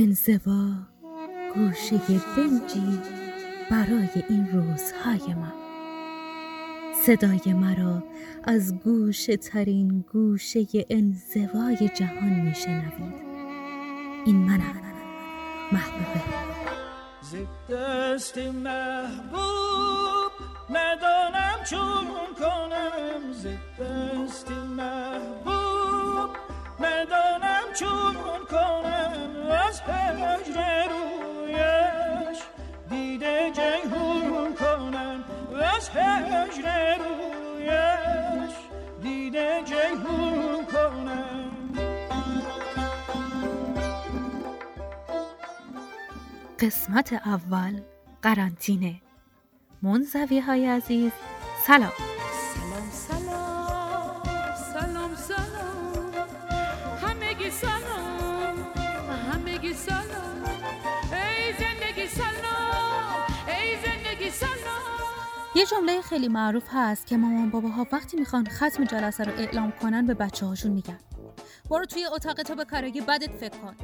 انزوا گوشه بنجی برای این روزهای ما. صدای مرا از گوشه ترین گوشه انزوای جهان میشنوید. این منم محبوبه. زدست محبوب ندانم چون کنم. زدست محبوب ندانم چون کنم. قسمت اول قرنطینه. منزوی های عزیز سلام. یه جمله خیلی معروف هست که مامان باباها وقتی می‌خوان ختم جلسه رو اعلام کنن به بچه هاشون میگن. برو توی اتاق تو به کارگی بدت فکر کن.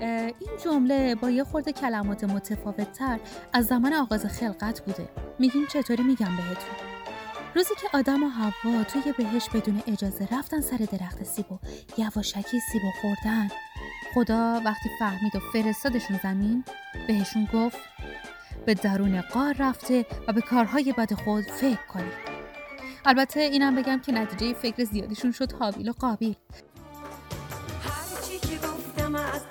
این جمله با یه خورده کلمات متفاوت تر از زمان آغاز خلقت بوده. میگیم چطوری میگم بهتون؟ روزی که آدم و حوا توی بهش بدون اجازه رفتن سر درخت سیب و یواشکی سیب و خوردن. خدا وقتی فهمید و فرستادشون زمین بهشون گفت به درون قار رفته و به کارهای بد خود فکر کنید البته اینم بگم که نتیجه فکر زیادیشون شد حابیل و قابیل. هرچی که گفتم از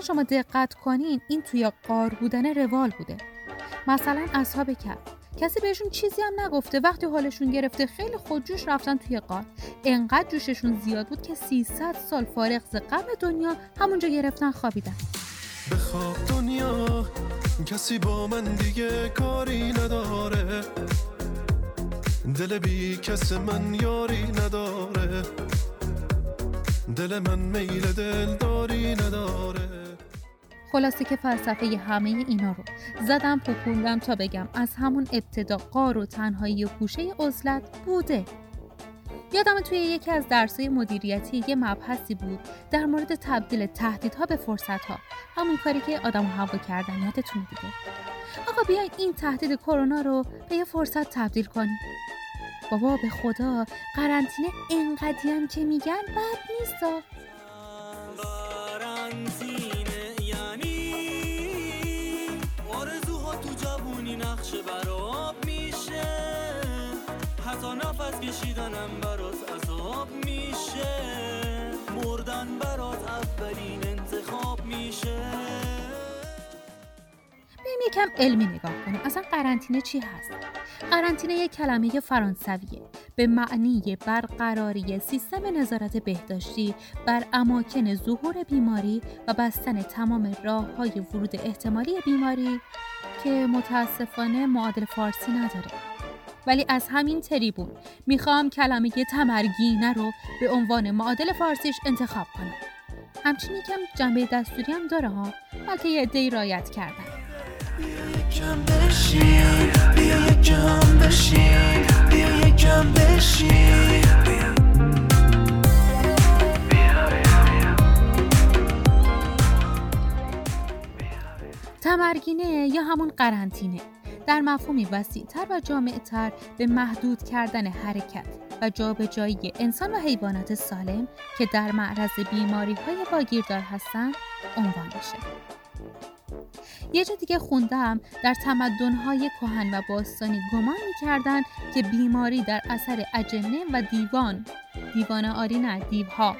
شما دقت کنین این توی قار بودن روال بوده. مثلا اصحاب کف. کسی بهشون چیزی هم نگفته وقتی حالشون گرفته خیلی خودجوش رفتن توی قار. انقدر جوششون زیاد بود که 300 سال فارغ ز غم دنیا همونجا گرفتن خوابیدن. بخواب دنیا کسی با من دیگه کاری نداره. دل بی کس من یاری نداره. دل من میل دلداری نداره. خلاصه که فلسفه همه اینا رو زدم پکوندم تا بگم از همون ابتدا قار و تنهایی و گوشه عزلت بوده. یادم توی یکی از درسای مدیریتی یه مبحثی بود در مورد تبدیل تهدیدها به فرصتها. همون کاری که آدم هوا کردن یادتون دیگه. آقا بیاین این تهدید کرونا رو به یه فرصت تبدیل کنیم. بابا به خدا قرنطینه انقدی هم که میگن بد نیستا نفس کشیدنم برات عذاب میشه. مردن برات اولین انتخاب میشه. بیایم یکم علمی نگاه کنیم. اصلا قرنطینه چی هست؟ قرنطینه یک کلمه فرانسویه. به معنی برقراری سیستم نظارت بهداشتی بر اماکن ظهور بیماری و بستن تمام راه های ورود احتمالی بیماری که متاسفانه معادل فارسی نداره. ولی از همین تریبون می‌خوام کلمه تمرگینه رو به عنوان معادل فارسیش انتخاب کنم. همچنین یکم جنبه دستوری هم داره ها بلکه یه عده‌ای رایت کردن. تمرگینه یا همون قرنطینه در مفهومی وسیعتر و جامعتر به محدود کردن حرکت و جابجایی انسان و حیوانات سالم که در معرض بیماری های واگیردار هستند عنوان میشه. یه جا دیگه خوندم در تمدن‌های کهن و باستانی گمان می‌کردند که بیماری در اثر اجنه و دیوان دیوان آری نه دیوها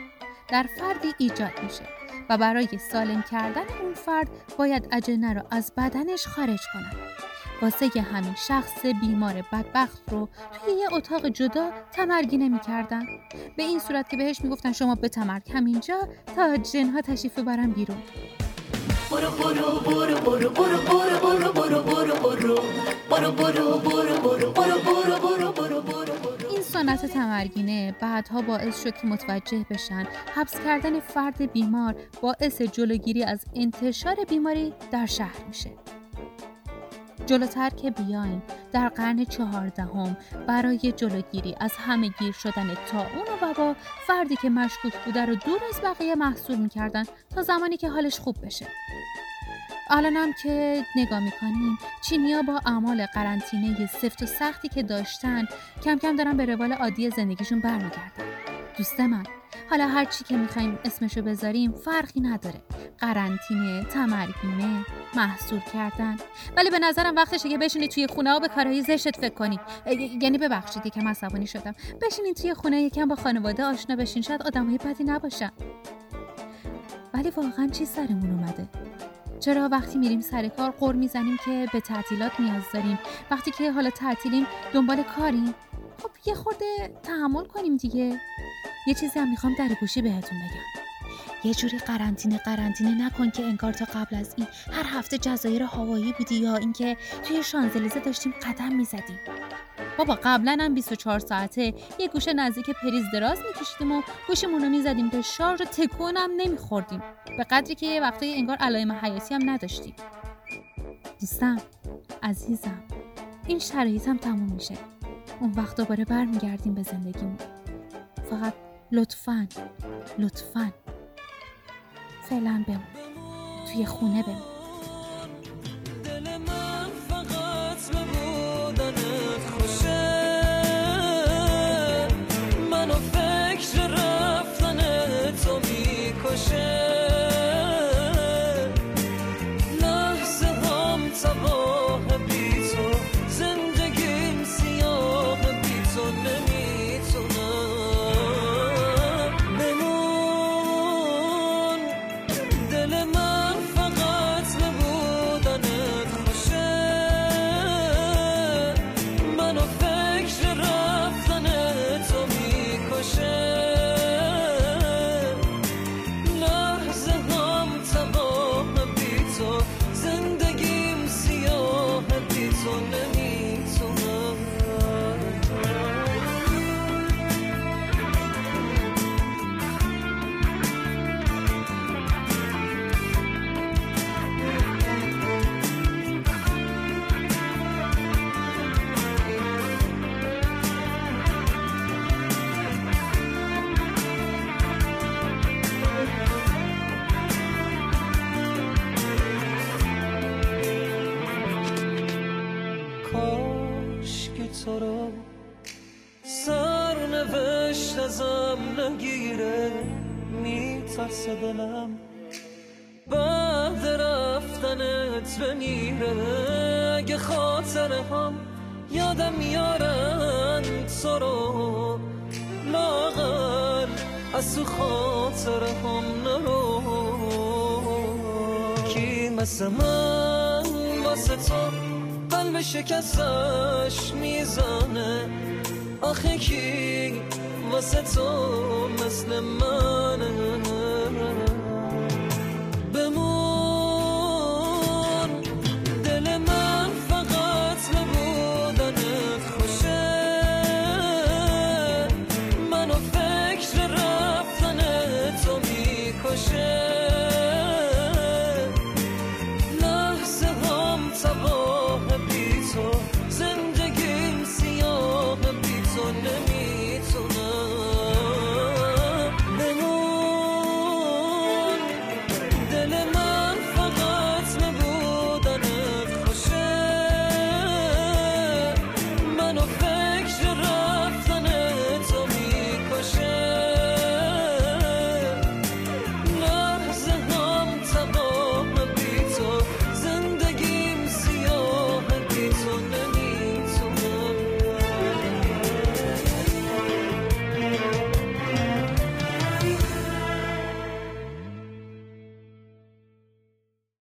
در فردی ایجاد میشه و برای سالم کردن اون فرد باید اجنه رو از بدنش خارج کنن واسه همین شخص بیمار بدبخت رو توی یه اتاق جدا تمرگینه می‌کردن به این صورت که بهش می‌گفتن شما به تمرگ همینجا تا جنها تشریف ببرن بیرون برو برو برو برو برو برو برو برو برو برو برو برو حیوانات تمرگینه بعدها باعث شد که متوجه بشن حبس کردن فرد بیمار باعث جلوگیری از انتشار بیماری در شهر میشه. جلوتر که بیایم در قرن چهاردهم برای جلوگیری از همه گیر شدن تاون و وبا فردی که مشکوک بوده رو دور از بقیه محصول می‌کردن تا زمانی که حالش خوب بشه الانم که نگاه می‌کنیم چینیا با اعمال قرنطینه سفت و سختی که داشتن کم کم دارن به روال عادی زندگیشون برمیگردن. دوست من حالا هر چی که می‌خوایم اسمشو بذاریم فرقی نداره. قرنطینه تمرگینه محصول کردن. ولی به نظرم وقتشه که بشینی توی خونه و به کارهای زشت فکر کنی. یعنی ببخشید یکم عصبانی شدم. بشینین توی خونه یکم با خانواده آشنا بشین شاید آدمای بدی نباشن. ولی واقعا چی سرمون اومده. چرا وقتی میریم سر کار قر می‌زنیم که به تعطیلات نیاز داریم؟ وقتی که حالا تعطیلیم دنبال کاریم. خب یه خورده تحمل کنیم دیگه. یه چیزی هم می‌خوام در گوشی بهتون بگم. یه جوری قرنطینه قرنطینه نکن که انگار تا قبل از این هر هفته جزایر هوایی بودی یا اینکه توی شانزلیزه داشتیم قدم می‌زدیم. بابا قبلا هم 24 ساعته یه گوشه نزدیک پریز دراز میکشیدیم و گوشمون رو می‌زدیم به شارژ و هم نمیخوردیم. به قدری که یه وقتایی انگار علائم حیاتی هم نداشتیم. دوستم عزیزم این شرایط هم تموم میشه. اون وقت دوباره برمیگردیم به زندگیمون. فقط لطفا لطفا. فعلا بمون. توی خونه بمون. رو سرنوشت ازم نگیره میترسه دلم. بعد رفتنت بمیره. اگه خاطره هم یادم میارن تو رو لاغر از تو خاطره هم نرو. کی مثل من واسه تو قلب شکستش می‌زنه. آخه کی واسه تو مثل من